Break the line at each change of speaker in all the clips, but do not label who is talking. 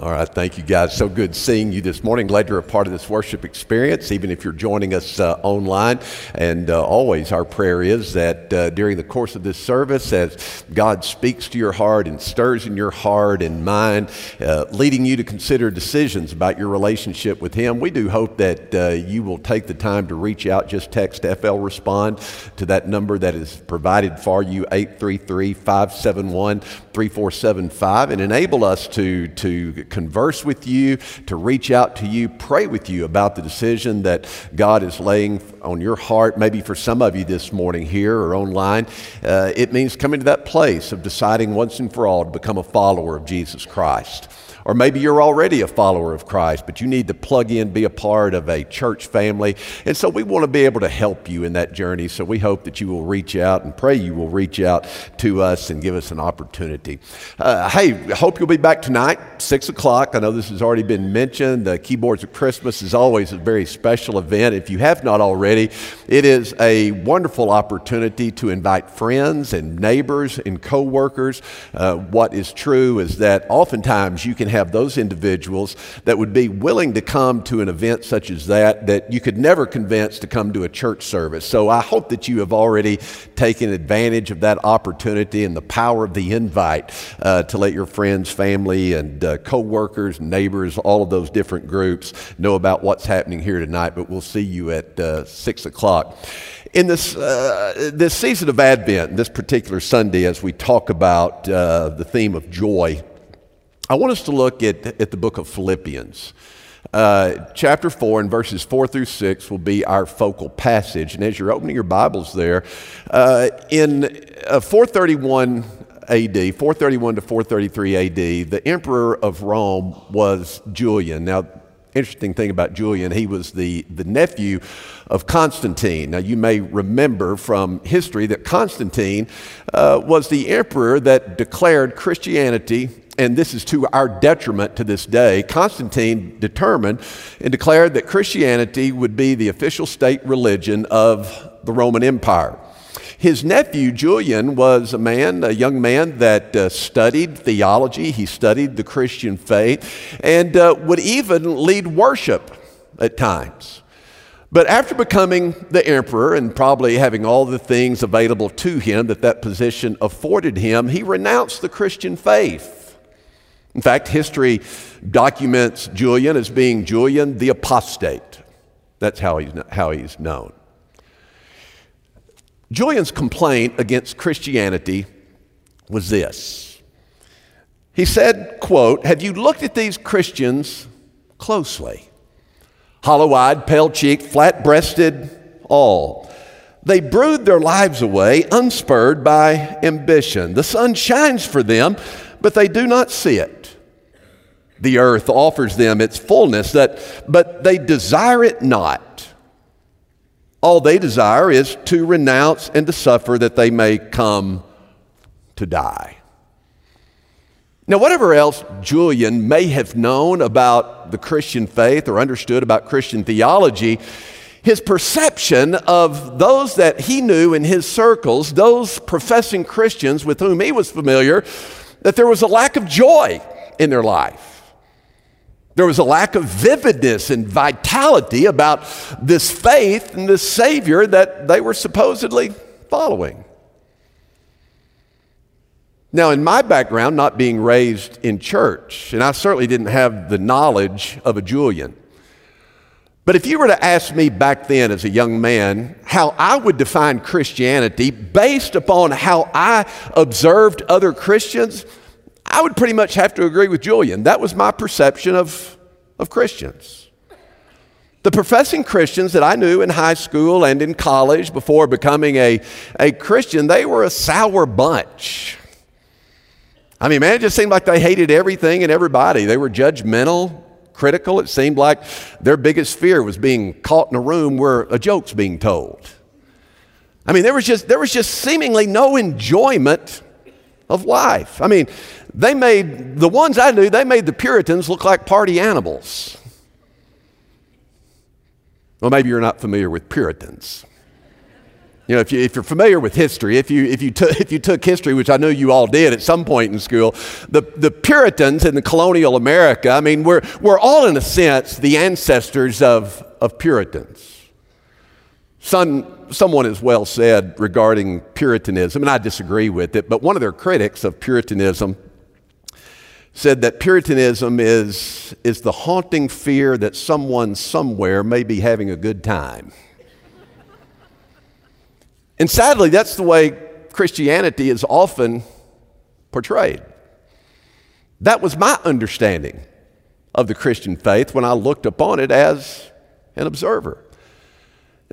All right, thank you guys. So good seeing you this morning. Glad you're a part of this worship experience, even if you're joining us uh, online. And uh, always, our prayer is that uh, during the course of this service, as God speaks to your heart and stirs in your heart and mind, uh, leading you to consider decisions about your relationship with Him, we do hope that uh, you will take the time to reach out. Just text FL Respond to that number that is provided for you, 833 571 3475, and enable us to, to converse with you, to reach out to you, pray with you about the decision that God is laying on your heart. Maybe for some of you this morning here or online, uh, it means coming to that place of deciding once and for all to become a follower of Jesus Christ. Or maybe you're already a follower of Christ, but you need to plug in, be a part of a church family. And so we want to be able to help you in that journey. So we hope that you will reach out and pray you will reach out to us and give us an opportunity. Uh, hey, hope you'll be back tonight, 6 o'clock. I know this has already been mentioned. The Keyboards of Christmas is always a very special event. If you have not already, it is a wonderful opportunity to invite friends and neighbors and coworkers. Uh, what is true is that oftentimes you can have have those individuals that would be willing to come to an event such as that that you could never convince to come to a church service. So I hope that you have already taken advantage of that opportunity and the power of the invite uh, to let your friends, family, and uh, co-workers, neighbors, all of those different groups know about what's happening here tonight. But we'll see you at uh, six o'clock. In this, uh, this season of Advent, this particular Sunday, as we talk about uh, the theme of joy, I want us to look at, at the book of Philippians. Uh, chapter 4 and verses 4 through 6 will be our focal passage. And as you're opening your Bibles there, uh, in uh, 431 AD, 431 to 433 AD, the emperor of Rome was Julian. Now, interesting thing about Julian, he was the, the nephew of Constantine. Now, you may remember from history that Constantine uh, was the emperor that declared Christianity and this is to our detriment to this day, Constantine determined and declared that Christianity would be the official state religion of the Roman Empire. His nephew, Julian, was a man, a young man that uh, studied theology. He studied the Christian faith and uh, would even lead worship at times. But after becoming the emperor and probably having all the things available to him that that position afforded him, he renounced the Christian faith. In fact, history documents Julian as being Julian the apostate. That's how he's, how he's known. Julian's complaint against Christianity was this. He said, quote, Have you looked at these Christians closely? Hollow eyed, pale cheeked, flat breasted, all. They brood their lives away, unspurred by ambition. The sun shines for them, but they do not see it. The earth offers them its fullness, that, but they desire it not. All they desire is to renounce and to suffer that they may come to die. Now, whatever else Julian may have known about the Christian faith or understood about Christian theology, his perception of those that he knew in his circles, those professing Christians with whom he was familiar, that there was a lack of joy in their life. There was a lack of vividness and vitality about this faith and this Savior that they were supposedly following. Now, in my background, not being raised in church, and I certainly didn't have the knowledge of a Julian, but if you were to ask me back then as a young man how I would define Christianity based upon how I observed other Christians, I would pretty much have to agree with Julian. That was my perception of, of Christians. The professing Christians that I knew in high school and in college before becoming a, a Christian, they were a sour bunch. I mean, man, it just seemed like they hated everything and everybody. They were judgmental, critical. It seemed like their biggest fear was being caught in a room where a joke's being told. I mean, there was just, there was just seemingly no enjoyment of life. I mean, they made, the ones I knew, they made the Puritans look like party animals. Well, maybe you're not familiar with Puritans. You know, if, you, if you're familiar with history, if you, if, you took, if you took history, which I know you all did at some point in school, the, the Puritans in the colonial America, I mean, we're, we're all, in a sense, the ancestors of, of Puritans. Some, someone has well said regarding Puritanism, and I disagree with it, but one of their critics of Puritanism said that Puritanism is, is the haunting fear that someone somewhere may be having a good time. And sadly, that's the way Christianity is often portrayed. That was my understanding of the Christian faith when I looked upon it as an observer.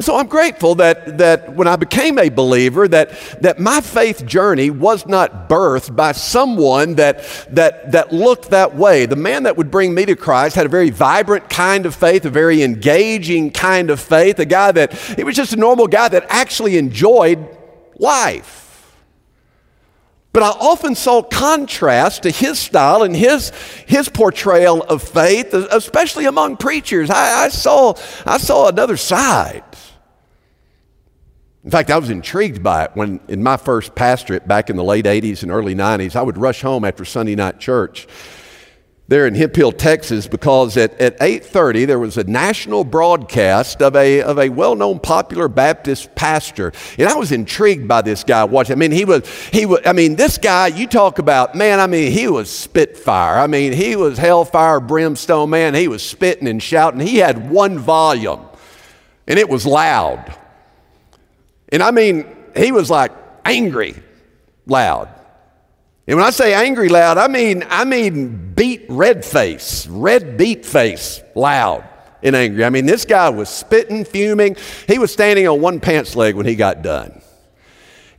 So I'm grateful that, that when I became a believer, that, that my faith journey was not birthed by someone that, that, that looked that way. The man that would bring me to Christ had a very vibrant kind of faith, a very engaging kind of faith, a guy that, he was just a normal guy that actually enjoyed life. But I often saw contrast to his style and his, his portrayal of faith, especially among preachers. I, I, saw, I saw another side. In fact, I was intrigued by it when, in my first pastorate back in the late 80s and early 90s, I would rush home after Sunday night church there in Hemphill, Texas, because at, at 8.30 there was a national broadcast of a, of a well-known popular Baptist pastor. And I was intrigued by this guy watching. I mean, he was, he was, I mean, this guy, you talk about, man, I mean, he was spitfire. I mean, he was hellfire, brimstone, man. He was spitting and shouting. He had one volume, and it was loud. And I mean, he was like angry loud. And when I say angry loud, I mean I mean beet red face, red beet face loud and angry. I mean, this guy was spitting, fuming. He was standing on one pants leg when he got done.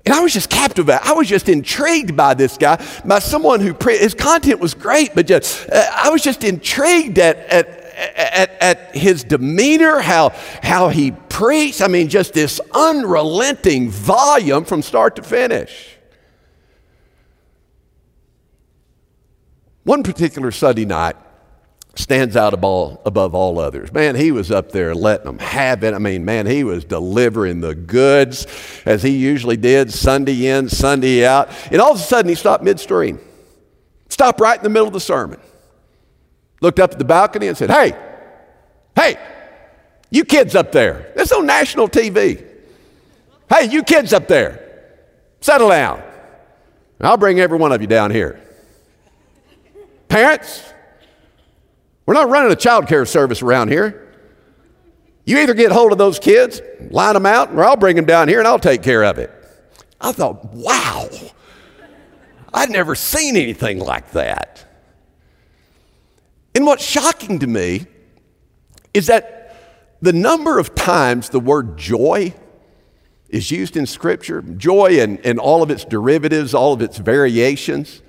And I was just captivated. I was just intrigued by this guy, by someone who, pre- his content was great, but just, uh, I was just intrigued at, at, at, at his demeanor, how, how he preached. I mean, just this unrelenting volume from start to finish. One particular Sunday night stands out above, above all others. Man, he was up there letting them have it. I mean, man, he was delivering the goods as he usually did, Sunday in, Sunday out. And all of a sudden, he stopped midstream, stopped right in the middle of the sermon looked up at the balcony and said, Hey, hey, you kids up there. It's on national TV. Hey, you kids up there, settle down. I'll bring every one of you down here. Parents, we're not running a child care service around here. You either get hold of those kids, line them out, or I'll bring them down here and I'll take care of it. I thought, wow, I'd never seen anything like that. And what's shocking to me is that the number of times the word joy is used in Scripture, joy and, and all of its derivatives, all of its variations,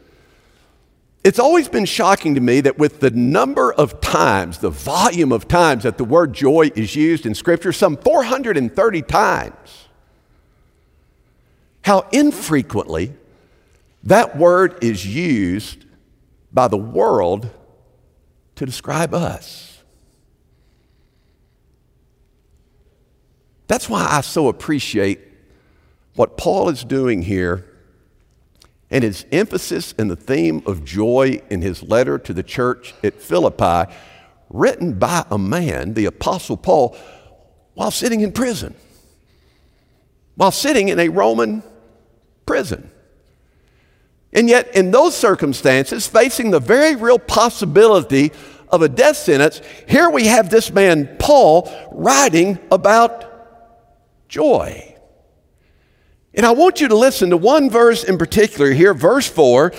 it's always been shocking to me that with the number of times, the volume of times that the word joy is used in Scripture, some 430 times, how infrequently that word is used by the world to describe us. That's why I so appreciate what Paul is doing here and his emphasis in the theme of joy in his letter to the church at Philippi, written by a man, the Apostle Paul, while sitting in prison, while sitting in a Roman prison. And yet, in those circumstances, facing the very real possibility of a death sentence, here we have this man, Paul, writing about joy. And I want you to listen to one verse in particular here, verse 4.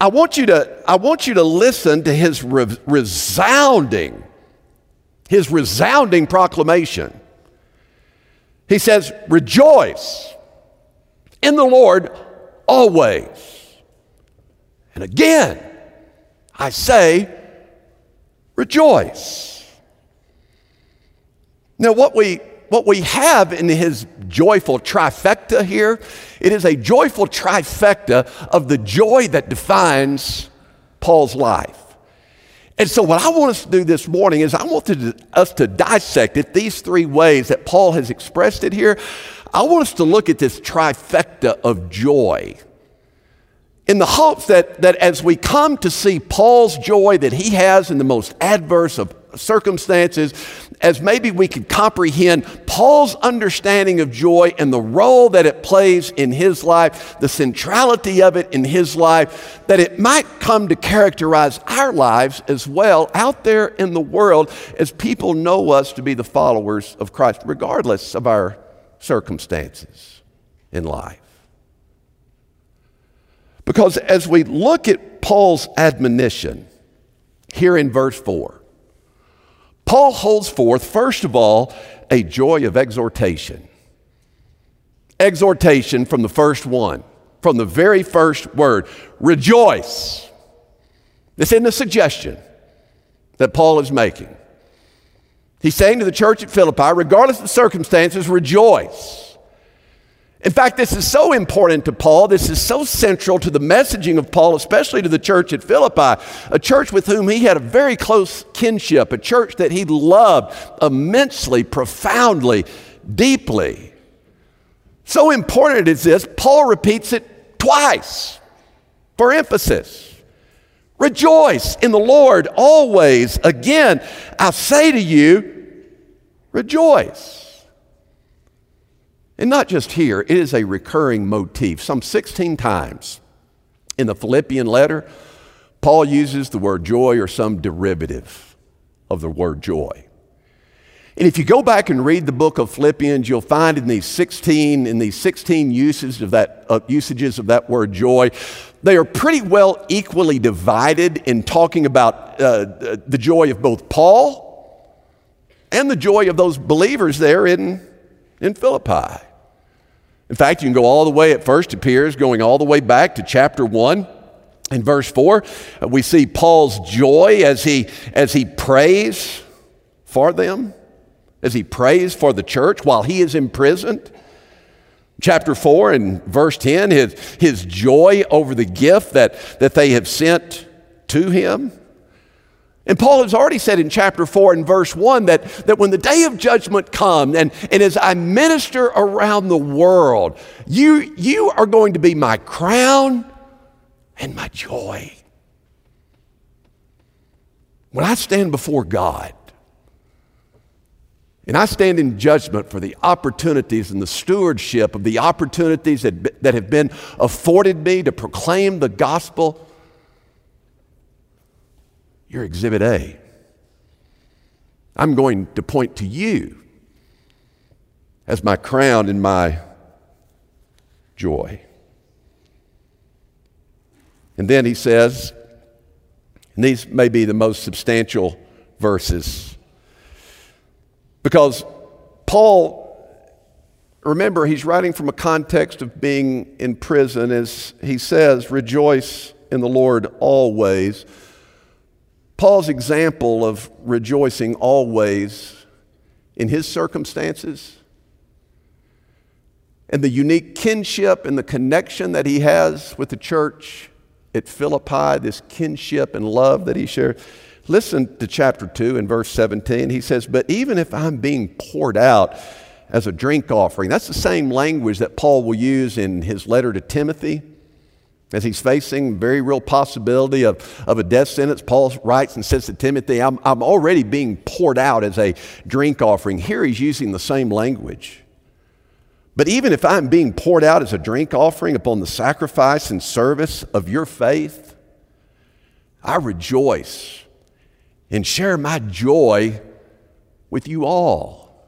I want you to, I want you to listen to his re- resounding, his resounding proclamation. He says, Rejoice in the Lord always. And again, I say, rejoice. Now, what we, what we have in his joyful trifecta here, it is a joyful trifecta of the joy that defines Paul's life. And so, what I want us to do this morning is I want us to dissect it these three ways that Paul has expressed it here. I want us to look at this trifecta of joy in the hopes that, that as we come to see Paul's joy that he has in the most adverse of circumstances, as maybe we could comprehend Paul's understanding of joy and the role that it plays in his life, the centrality of it in his life, that it might come to characterize our lives as well out there in the world as people know us to be the followers of Christ, regardless of our circumstances in life. Because as we look at Paul's admonition here in verse 4, Paul holds forth, first of all, a joy of exhortation. Exhortation from the first one, from the very first word rejoice. This isn't a suggestion that Paul is making. He's saying to the church at Philippi, regardless of the circumstances, rejoice. In fact, this is so important to Paul. This is so central to the messaging of Paul, especially to the church at Philippi, a church with whom he had a very close kinship, a church that he loved immensely, profoundly, deeply. So important is this, Paul repeats it twice for emphasis. Rejoice in the Lord always. Again, I say to you, rejoice. And not just here, it is a recurring motif. Some 16 times in the Philippian letter, Paul uses the word joy or some derivative of the word joy. And if you go back and read the book of Philippians, you'll find in these 16, in these 16 uses of that, uh, usages of that word joy, they are pretty well equally divided in talking about uh, the joy of both Paul and the joy of those believers there in, in Philippi. In fact, you can go all the way, it first appears, going all the way back to chapter 1. In verse 4, uh, we see Paul's joy as he, as he prays for them, as he prays for the church while he is imprisoned. Chapter 4 and verse 10, his, his joy over the gift that, that they have sent to him. And Paul has already said in chapter 4 and verse 1 that, that when the day of judgment comes, and, and as I minister around the world, you, you are going to be my crown and my joy. When I stand before God, and I stand in judgment for the opportunities and the stewardship of the opportunities that, that have been afforded me to proclaim the gospel you're exhibit A. I'm going to point to you as my crown and my joy. And then he says, and these may be the most substantial verses, because Paul, remember, he's writing from a context of being in prison, as he says, rejoice in the Lord always. Paul's example of rejoicing always in his circumstances and the unique kinship and the connection that he has with the church at Philippi, this kinship and love that he shares. Listen to chapter 2 and verse 17. He says, But even if I'm being poured out as a drink offering, that's the same language that Paul will use in his letter to Timothy as he's facing very real possibility of, of a death sentence, Paul writes and says to Timothy, I'm, I'm already being poured out as a drink offering. Here he's using the same language. But even if I'm being poured out as a drink offering upon the sacrifice and service of your faith, I rejoice and share my joy with you all.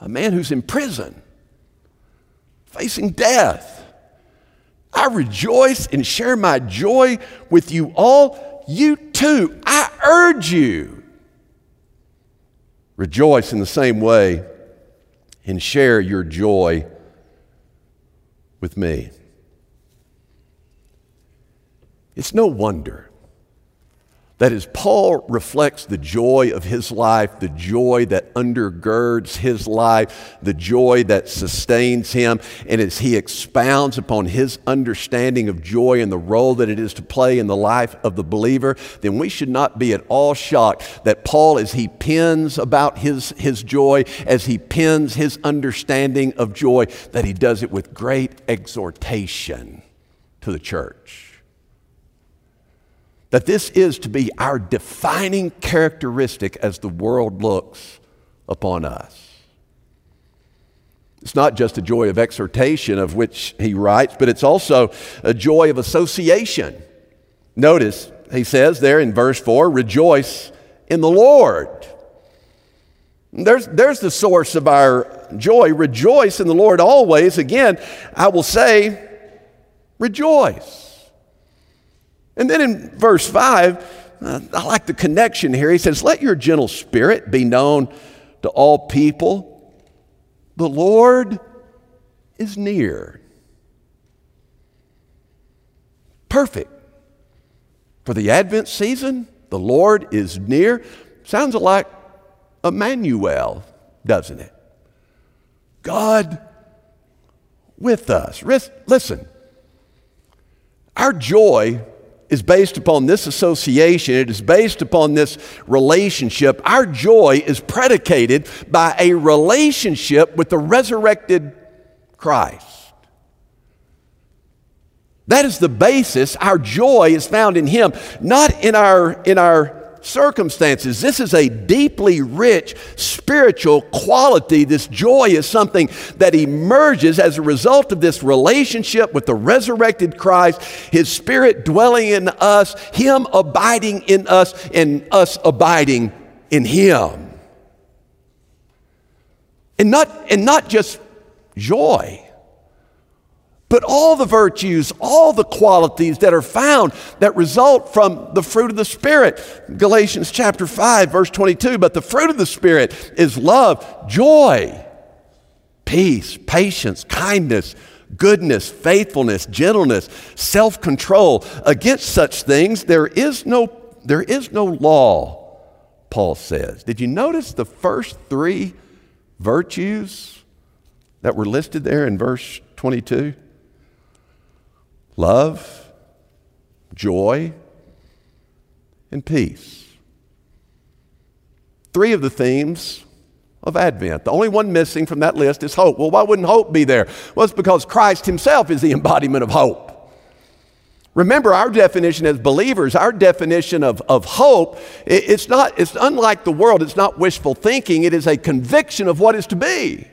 A man who's in prison, facing death I rejoice and share my joy with you all. You too, I urge you. Rejoice in the same way and share your joy with me. It's no wonder That is, Paul reflects the joy of his life, the joy that undergirds his life, the joy that sustains him. And as he expounds upon his understanding of joy and the role that it is to play in the life of the believer, then we should not be at all shocked that Paul, as he pens about his, his joy, as he pens his understanding of joy, that he does it with great exhortation to the church that this is to be our defining characteristic as the world looks upon us. It's not just a joy of exhortation, of which he writes, but it's also a joy of association. Notice, he says there in verse 4 rejoice in the Lord. There's, there's the source of our joy. Rejoice in the Lord always. Again, I will say, rejoice. And then in verse 5, uh, I like the connection here. He says, Let your gentle spirit be known to all people. The Lord is near. Perfect. For the Advent season, the Lord is near. Sounds like Emmanuel, doesn't it? God with us. Listen, our joy is based upon this association, it is based upon this relationship. Our joy is predicated by a relationship with the resurrected Christ. That is the basis. Our joy is found in Him, not in our, in our circumstances. This is a deeply rich spiritual quality. This joy is something that emerges as a result of this relationship with the resurrected Christ, His Spirit dwelling in us, Him abiding in us, and us abiding in Him. And not, and not just joy but all the virtues, all the qualities that are found that result from the fruit of the Spirit. Galatians chapter 5, verse 22. But the fruit of the Spirit is love, joy, peace, patience, kindness, goodness, faithfulness, gentleness, self control. Against such things, there is, no, there is no law, Paul says. Did you notice the first three virtues that were listed there in verse 22? Love, joy, and peace. Three of the themes of Advent. The only one missing from that list is hope. Well, why wouldn't hope be there? Well, it's because Christ Himself is the embodiment of hope. Remember, our definition as believers, our definition of, of hope, it's not, it's unlike the world, it's not wishful thinking, it is a conviction of what is to be.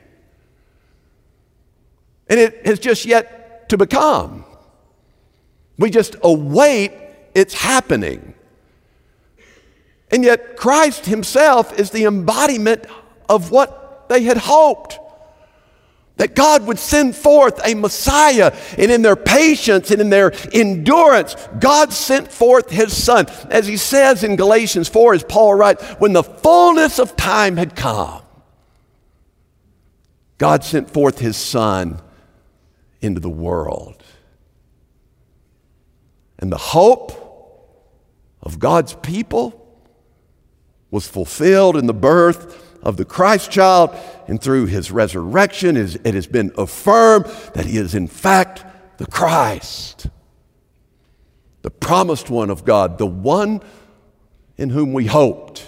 And it has just yet to become. We just await its happening. And yet, Christ Himself is the embodiment of what they had hoped. That God would send forth a Messiah, and in their patience and in their endurance, God sent forth His Son. As He says in Galatians 4, as Paul writes, when the fullness of time had come, God sent forth His Son into the world. And the hope of God's people was fulfilled in the birth of the Christ child, and through his resurrection, it has been affirmed that he is, in fact, the Christ, the promised one of God, the one in whom we hoped.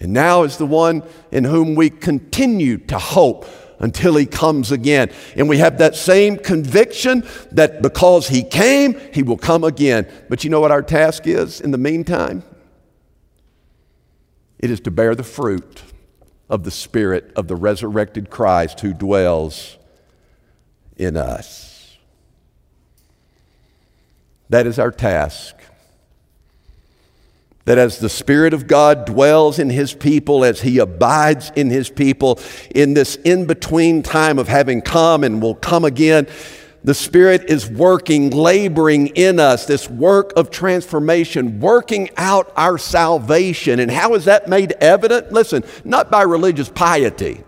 And now is the one in whom we continue to hope until he comes again. And we have that same conviction that because he came, he will come again. But you know what our task is in the meantime? It is to bear the fruit of the Spirit of the resurrected Christ who dwells in us. That is our task that as the Spirit of God dwells in His people, as He abides in His people, in this in between time of having come and will come again, the Spirit is working, laboring in us, this work of transformation, working out our salvation. And how is that made evident? Listen, not by religious piety,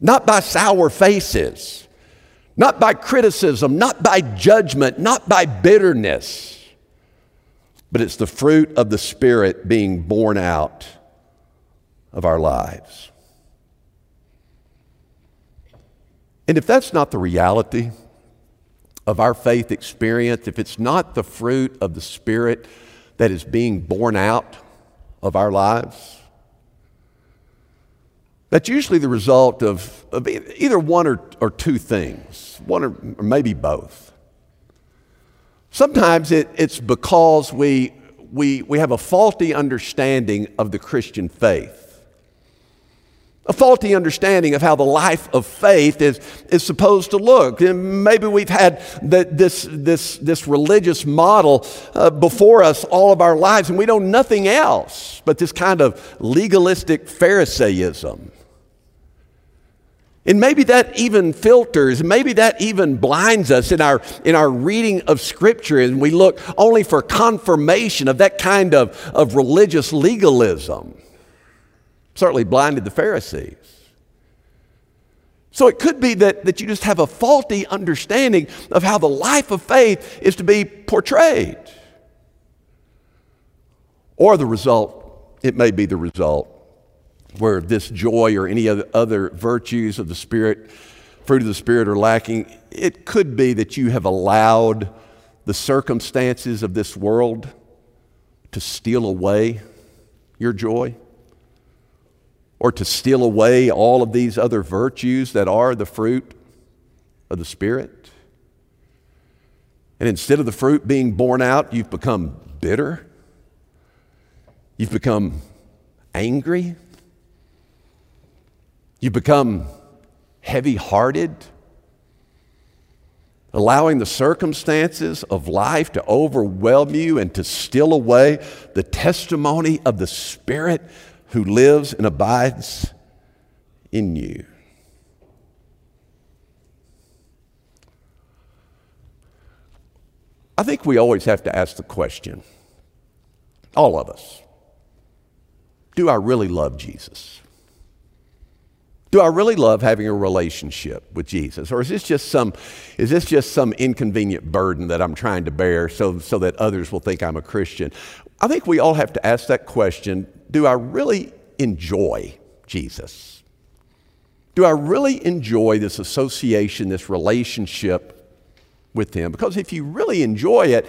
not by sour faces, not by criticism, not by judgment, not by bitterness but it's the fruit of the Spirit being borne out of our lives. And if that's not the reality of our faith experience, if it's not the fruit of the Spirit that is being borne out of our lives, that's usually the result of, of either one or, or two things, one or, or maybe both. Sometimes it, it's because we, we, we have a faulty understanding of the Christian faith a faulty understanding of how the life of faith is, is supposed to look. And maybe we've had the, this, this, this religious model uh, before us all of our lives, and we know nothing else but this kind of legalistic Pharisaism. And maybe that even filters, maybe that even blinds us in our, in our reading of Scripture, and we look only for confirmation of that kind of, of religious legalism. Certainly blinded the Pharisees. So it could be that, that you just have a faulty understanding of how the life of faith is to be portrayed. Or the result, it may be the result where this joy or any other, virtues of the Spirit, fruit of the Spirit are lacking. It could be that you have allowed the circumstances of this world to steal away your joy or to steal away all of these other virtues that are the fruit of the Spirit. And instead of the fruit being borne out, you've become bitter. You've become angry. You become heavy hearted, allowing the circumstances of life to overwhelm you and to steal away the testimony of the Spirit who lives and abides in you. I think we always have to ask the question, all of us, do I really love Jesus? Do I really love having a relationship with Jesus? Or is this just some, is this just some inconvenient burden that I'm trying to bear so, so that others will think I'm a Christian? I think we all have to ask that question Do I really enjoy Jesus? Do I really enjoy this association, this relationship with Him? Because if you really enjoy it,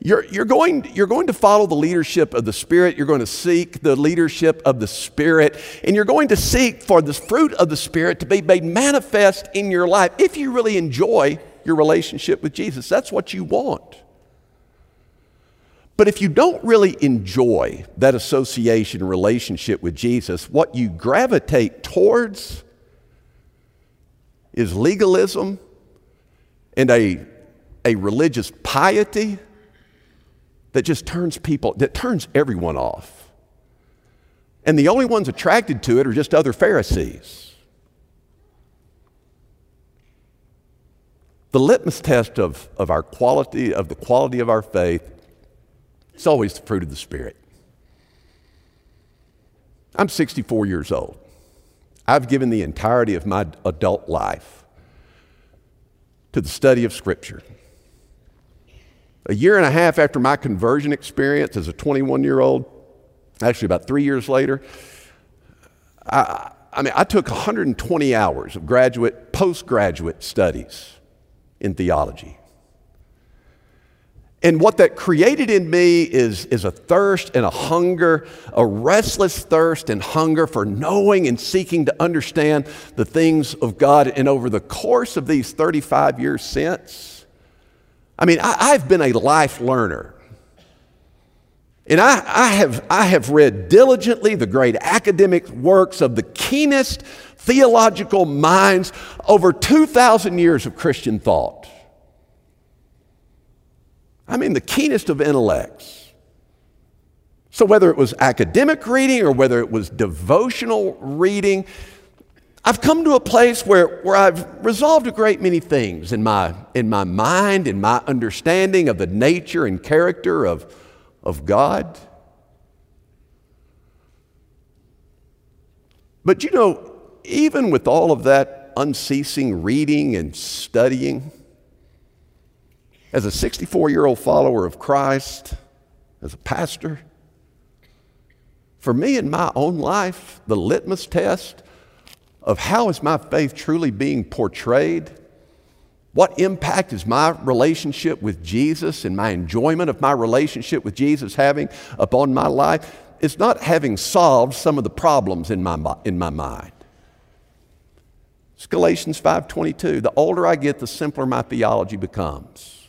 you're, you're, going, you're going to follow the leadership of the Spirit. You're going to seek the leadership of the Spirit. And you're going to seek for the fruit of the Spirit to be made manifest in your life if you really enjoy your relationship with Jesus. That's what you want. But if you don't really enjoy that association relationship with Jesus, what you gravitate towards is legalism and a, a religious piety that just turns people, that turns everyone off. And the only ones attracted to it are just other Pharisees. The litmus test of, of our quality, of the quality of our faith, is always the fruit of the Spirit. I'm 64 years old. I've given the entirety of my adult life to the study of Scripture. A year and a half after my conversion experience as a 21 year old, actually about three years later, I, I mean, I took 120 hours of graduate, postgraduate studies in theology. And what that created in me is, is a thirst and a hunger, a restless thirst and hunger for knowing and seeking to understand the things of God. And over the course of these 35 years since, I mean, I, have been a life learner. And I, I, have, I have read diligently the great academic works of the keenest theological minds over 2,000 years of Christian thought. I mean, the keenest of intellects. So, whether it was academic reading or whether it was devotional reading, I've come to a place where, where I've resolved a great many things in my, in my mind, in my understanding of the nature and character of, of God. But you know, even with all of that unceasing reading and studying, as a 64 year old follower of Christ, as a pastor. For me in my own life, the litmus test of how is my faith truly being portrayed? What impact is my relationship with Jesus and my enjoyment of my relationship with Jesus having upon my life? It's not having solved some of the problems in my, in my mind. It's Galatians 5:22. The older I get, the simpler my theology becomes.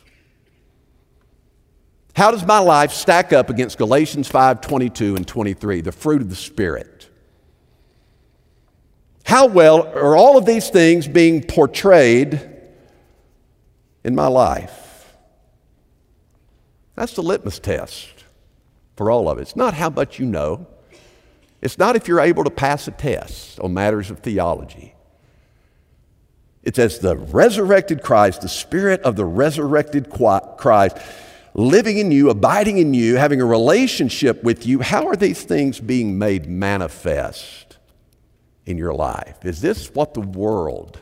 How does my life stack up against Galatians 5:22 and 23, the fruit of the spirit? How well are all of these things being portrayed in my life? That's the litmus test for all of it. It's not how much you know. It's not if you're able to pass a test on matters of theology. It's as the resurrected Christ, the Spirit of the resurrected Christ, living in you, abiding in you, having a relationship with you. How are these things being made manifest in your life? Is this what the world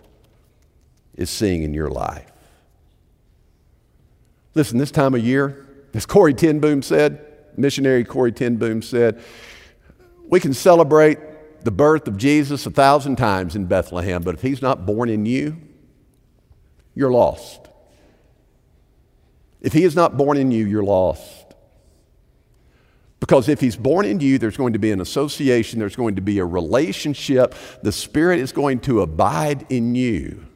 is seeing in your life? Listen, this time of year, as Corrie ten Boom said, missionary Corrie ten Boom said, we can celebrate the birth of Jesus a thousand times in Bethlehem, but if he's not born in you, you're lost. If he is not born in you, you're lost. Because if he's born in you, there's going to be an association, there's going to be a relationship. The Spirit is going to abide in you.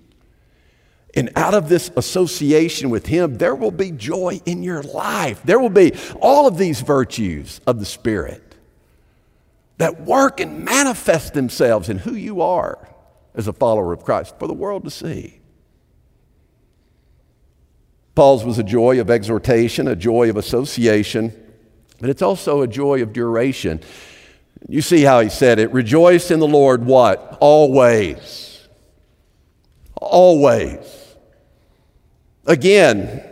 And out of this association with Him, there will be joy in your life. There will be all of these virtues of the Spirit that work and manifest themselves in who you are as a follower of Christ for the world to see. Paul's was a joy of exhortation, a joy of association, but it's also a joy of duration. You see how he said it rejoice in the Lord what? Always. Always. Again,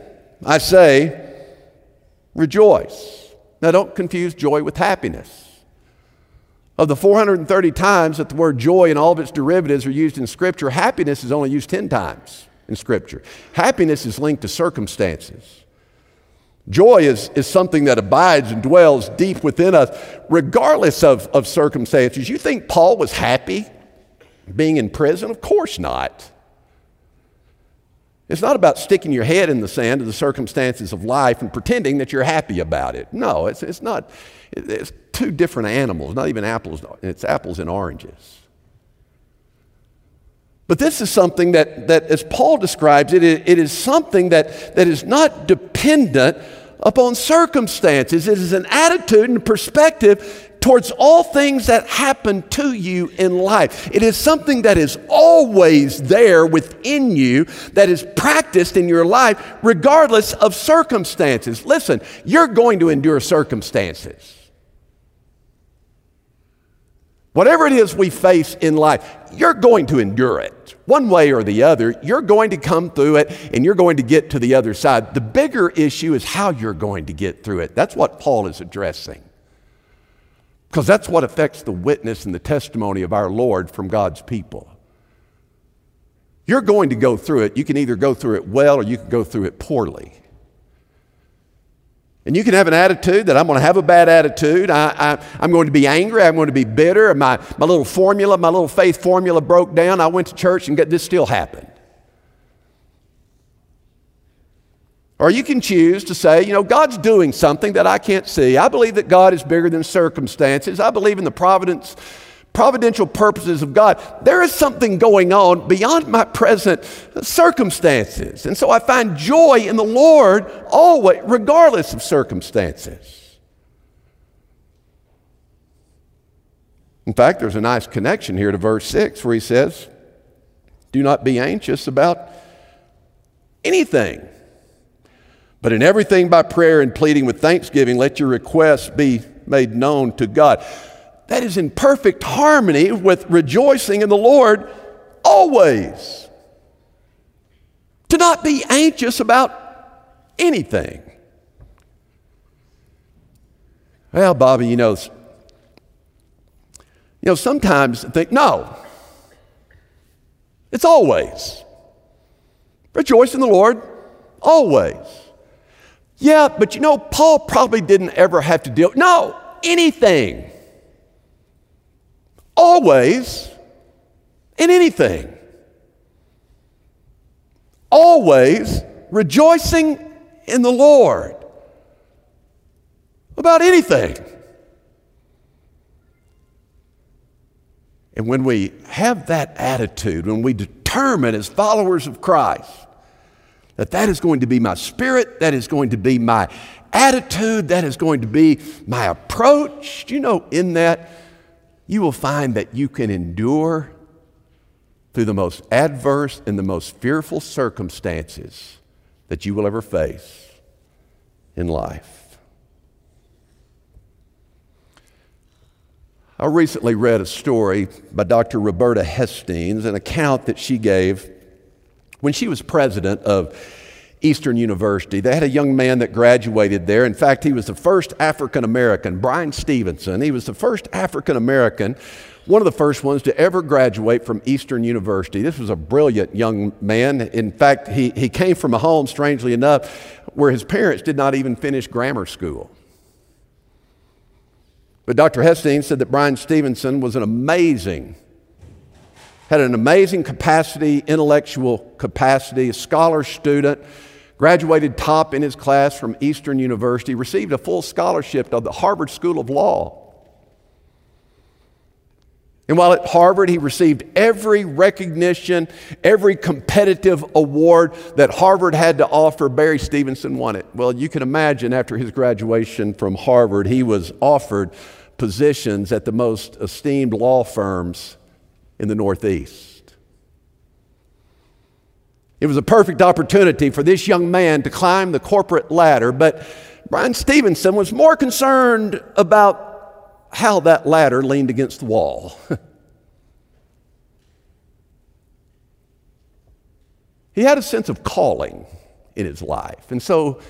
I say, rejoice. Now don't confuse joy with happiness. Of the 430 times that the word joy and all of its derivatives are used in Scripture, happiness is only used 10 times in Scripture. Happiness is linked to circumstances. Joy is, is something that abides and dwells deep within us, regardless of, of circumstances. You think Paul was happy being in prison? Of course not. It's not about sticking your head in the sand of the circumstances of life and pretending that you're happy about it. No, it's, it's not. It's two different animals, not even apples. It's apples and oranges. But this is something that, that as Paul describes it, it, it is something that, that is not dependent upon circumstances. It is an attitude and perspective towards all things that happen to you in life. It is something that is always there within you, that is practiced in your life, regardless of circumstances. Listen, you're going to endure circumstances. Whatever it is we face in life, you're going to endure it. One way or the other, you're going to come through it and you're going to get to the other side. The bigger issue is how you're going to get through it. That's what Paul is addressing. Because that's what affects the witness and the testimony of our Lord from God's people. You're going to go through it. You can either go through it well or you can go through it poorly. And you can have an attitude that I'm going to have a bad attitude. I, am going to be angry. I'm going to be bitter. My, my little formula, my little faith formula broke down. I went to church and get, this still happened. Or you can choose to say, you know, God's doing something that I can't see. I believe that God is bigger than circumstances. I believe in the providence, providential purposes of God. There is something going on beyond my present circumstances. And so I find joy in the Lord always, regardless of circumstances. In fact, there's a nice connection here to verse 6 where he says, Do not be anxious about anything. But in everything by prayer and pleading with thanksgiving, let your requests be made known to God. That is in perfect harmony with rejoicing in the Lord always. To not be anxious about anything. Well, Bobby, you know, you know, sometimes I think, no, it's always. Rejoice in the Lord always. Yeah, but you know, Paul probably didn't ever have to deal. No, anything. Always in anything. Always rejoicing in the Lord about anything. And when we have that attitude, when we determine as followers of Christ that that is going to be my spirit, that is going to be my attitude, that is going to be my approach, you know, in that you will find that you can endure through the most adverse and the most fearful circumstances that you will ever face in life. I recently read a story by Dr. Roberta Hestenes, an account that she gave when she was president of Eastern University. They had a young man that graduated there. In fact, he was the first African American, Bryan Stevenson. He was the first African American, one of the first ones to ever graduate from Eastern University. This was a brilliant young man. In fact, he, he came from a home, strangely enough, where his parents did not even finish grammar school. But Dr. Hestenes said that Bryan Stevenson was an amazing, had an amazing capacity, intellectual capacity, a scholar student, graduated top in his class from Eastern University, received a full scholarship to the Harvard School of Law. And while at Harvard, he received every recognition, every competitive award that Harvard had to offer, Barry Stevenson won it. Well, you can imagine after his graduation from Harvard, he was offered positions at the most esteemed law firms in the Northeast. It was a perfect opportunity for this young man to climb the corporate ladder, but Bryan Stevenson was more concerned about how that ladder leaned against the wall. he had a sense of calling in his life. And so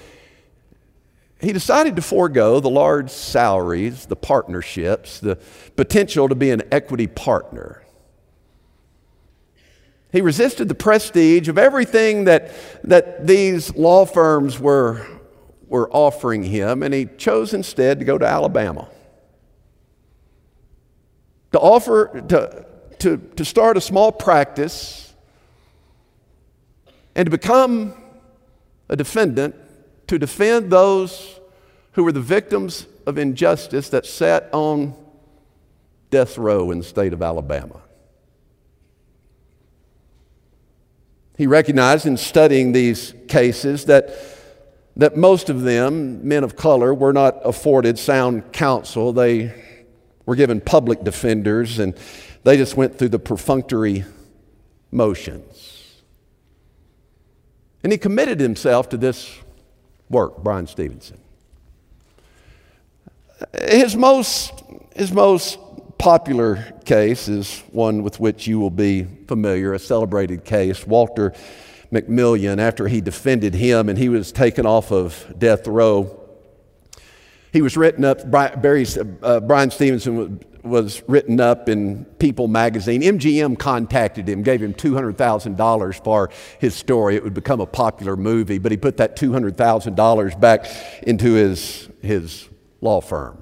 he decided to forego the large salaries, the partnerships, the potential to be an equity partner. He resisted the prestige of everything that, that these law firms were, were offering him, and he chose instead to go to Alabama. To offer, to, to, to start a small practice and to become a defendant to defend those who were the victims of injustice that sat on death row in the state of Alabama. He recognized in studying these cases that, that most of them, men of color, were not afforded sound counsel. They were given public defenders and they just went through the perfunctory motions. And he committed himself to this work, Bryan Stevenson. His most, his most popular case is one with which you will be familiar, a celebrated case. Walter McMillian, after he defended him and he was taken off of death row, he was written up, Barry, uh, Bryan Stevenson was written up in People magazine. MGM contacted him, gave him $200,000 for his story. It would become a popular movie, but he put that $200,000 back into his, his law firm.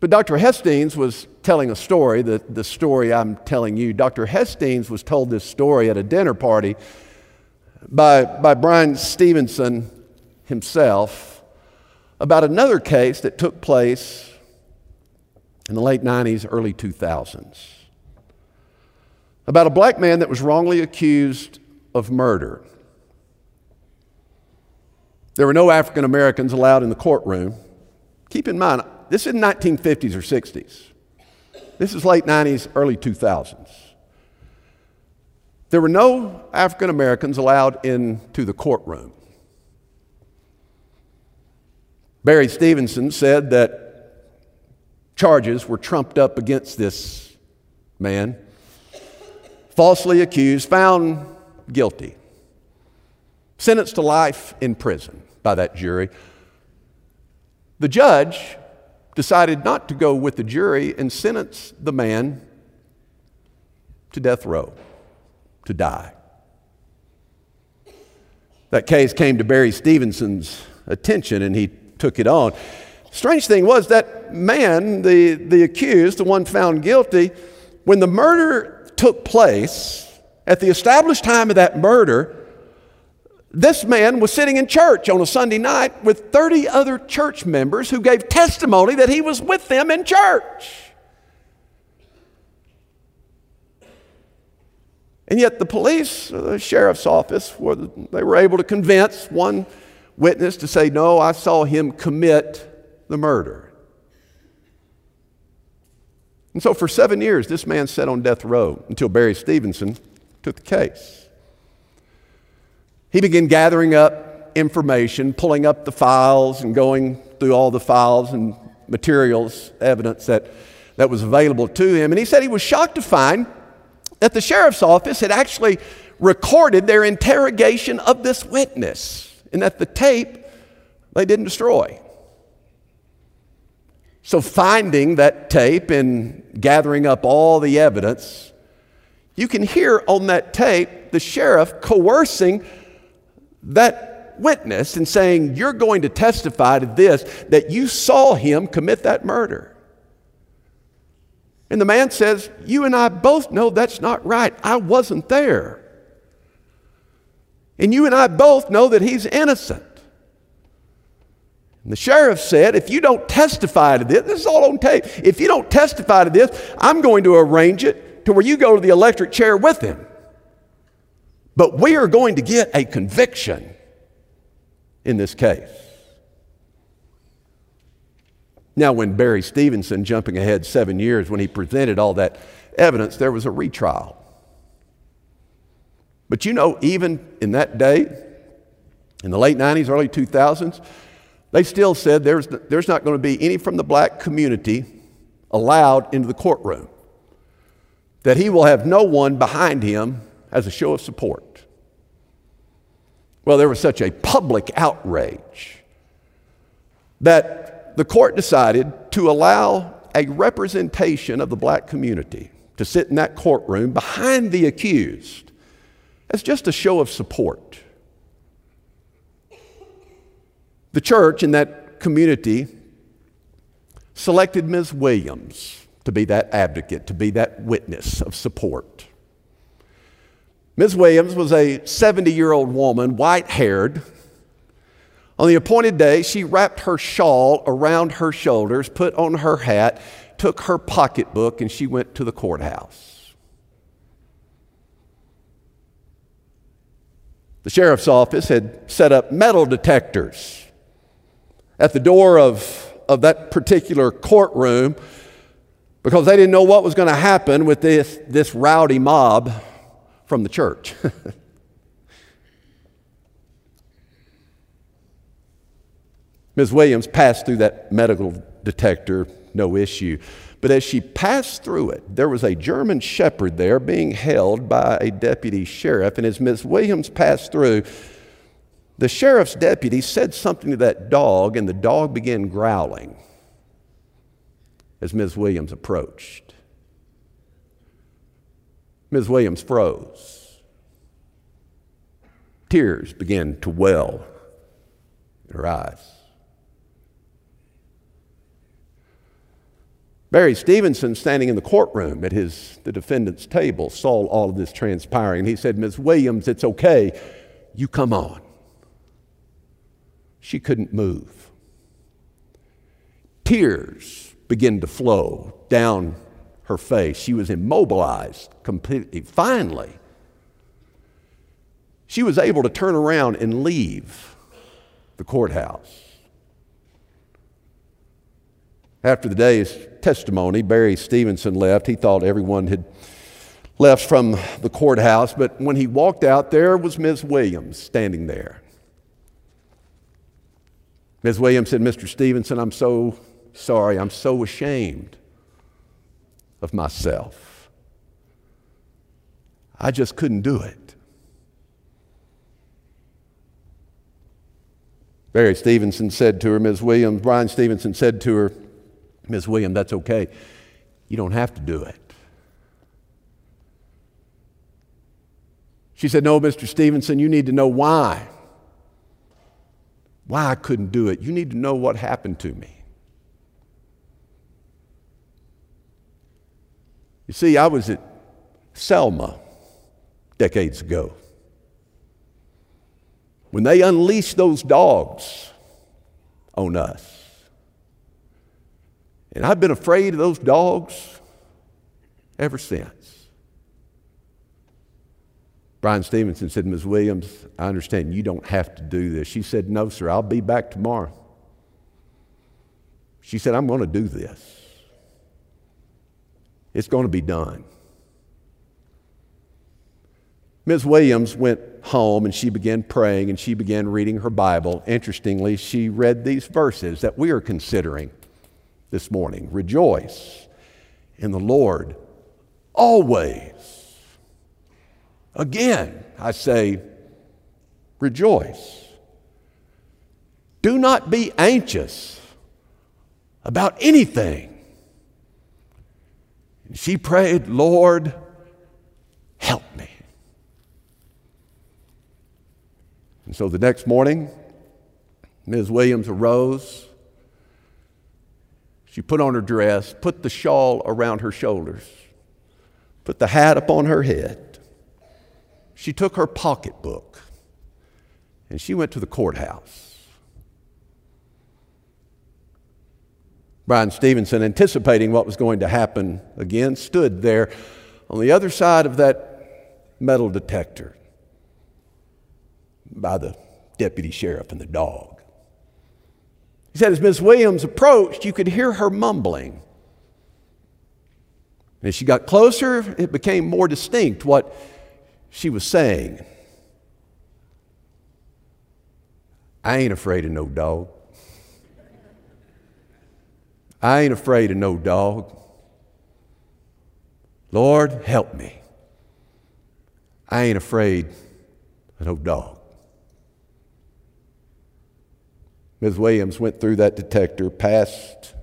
But Dr. Hestenes was telling a story, the, the story I'm telling you. Dr. Hestenes was told this story at a dinner party by, by Bryan Stevenson himself about another case that took place in the late 90s, early 2000s. About a black man that was wrongly accused of murder. There were no African Americans allowed in the courtroom. Keep in mind, this is 1950s or 60s. This is late 90s, early 2000s. There were no African Americans allowed into the courtroom. Barry Stevenson said that charges were trumped up against this man, falsely accused, found guilty, sentenced to life in prison by that jury. The judge decided not to go with the jury and sentenced the man to death row, to die. That case came to Barry Stevenson's attention and he took it on. Strange thing was that man, the, the accused, the one found guilty, when the murder took place, at the established time of that murder, this man was sitting in church on a Sunday night with 30 other church members who gave testimony that he was with them in church. And yet, the police, uh, the sheriff's office, were, they were able to convince one witness to say, No, I saw him commit the murder. And so, for seven years, this man sat on death row until Barry Stevenson took the case. He began gathering up information, pulling up the files, and going through all the files and materials, evidence that, that was available to him. And he said he was shocked to find that the sheriff's office had actually recorded their interrogation of this witness and that the tape they didn't destroy. So, finding that tape and gathering up all the evidence, you can hear on that tape the sheriff coercing that witness and saying, You're going to testify to this, that you saw him commit that murder. And the man says, You and I both know that's not right. I wasn't there. And you and I both know that he's innocent. And the sheriff said, If you don't testify to this, this is all on tape. If you don't testify to this, I'm going to arrange it to where you go to the electric chair with him. But we are going to get a conviction in this case. Now, when Barry Stevenson, jumping ahead seven years, when he presented all that evidence, there was a retrial. But you know, even in that day, in the late 90s, early 2000s, they still said there's, there's not going to be any from the black community allowed into the courtroom, that he will have no one behind him as a show of support. Well, there was such a public outrage that the court decided to allow a representation of the black community to sit in that courtroom behind the accused as just a show of support. The church in that community selected Ms. Williams to be that advocate, to be that witness of support. Ms. Williams was a 70 year old woman, white haired, on the appointed day, she wrapped her shawl around her shoulders, put on her hat, took her pocketbook, and she went to the courthouse. The sheriff's office had set up metal detectors at the door of, of that particular courtroom because they didn't know what was going to happen with this, this rowdy mob from the church. Ms. Williams passed through that medical detector, no issue. But as she passed through it, there was a German shepherd there being held by a deputy sheriff. And as Ms. Williams passed through, the sheriff's deputy said something to that dog, and the dog began growling as Ms. Williams approached. Ms. Williams froze. Tears began to well in her eyes. Barry Stevenson, standing in the courtroom at his, the defendant's table, saw all of this transpiring. He said, Ms. Williams, it's okay. You come on. She couldn't move. Tears began to flow down her face. She was immobilized completely. Finally, she was able to turn around and leave the courthouse. After the day's testimony, Barry Stevenson left. He thought everyone had left from the courthouse, but when he walked out, there was Ms. Williams standing there. Ms. Williams said, Mr. Stevenson, I'm so sorry. I'm so ashamed of myself. I just couldn't do it. Barry Stevenson said to her, Ms. Williams, Bryan Stevenson said to her, Ms. Williams, that's okay. You don't have to do it. She said, No, Mr. Stevenson, you need to know why why I couldn't do it. You need to know what happened to me. You see, I was at Selma decades ago when they unleashed those dogs on us. And I've been afraid of those dogs ever since. Bryan Stevenson said, Ms. Williams, I understand you don't have to do this. She said, No, sir, I'll be back tomorrow. She said, I'm going to do this. It's going to be done. Ms. Williams went home and she began praying and she began reading her Bible. Interestingly, she read these verses that we are considering this morning Rejoice in the Lord always. Again, I say, rejoice. Do not be anxious about anything. She prayed, Lord, help me. And so the next morning, Ms. Williams arose. She put on her dress, put the shawl around her shoulders, put the hat upon her head. She took her pocketbook and she went to the courthouse. Bryan Stevenson, anticipating what was going to happen again, stood there on the other side of that metal detector by the deputy sheriff and the dog. He said, as Miss Williams approached, you could hear her mumbling. And as she got closer, it became more distinct what she was saying. I ain't afraid of no dog. I ain't afraid of no dog. Lord, help me. I ain't afraid of no dog. Ms. Williams went through that detector, past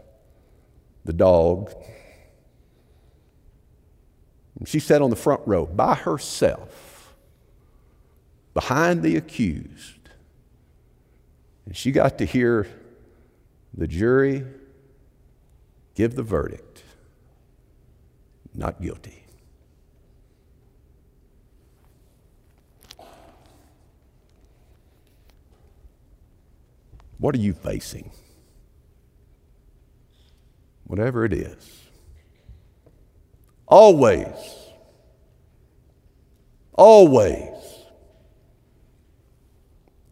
the dog. She sat on the front row by herself, behind the accused. And she got to hear the jury give the verdict not guilty. What are you facing? Whatever it is. Always, always,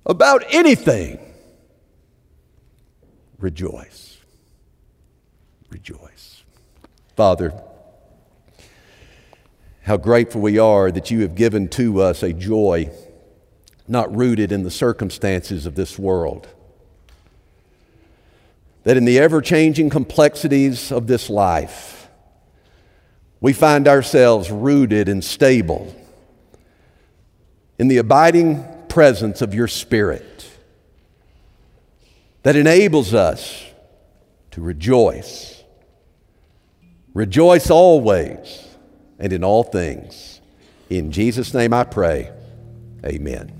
about anything, rejoice rejoice. Father, how grateful we are that you have given to us a joy not rooted in the circumstances of this world. That in the ever changing complexities of this life, we find ourselves rooted and stable in the abiding presence of your Spirit that enables us to rejoice Rejoice always and in all things. In Jesus' name I pray. Amen.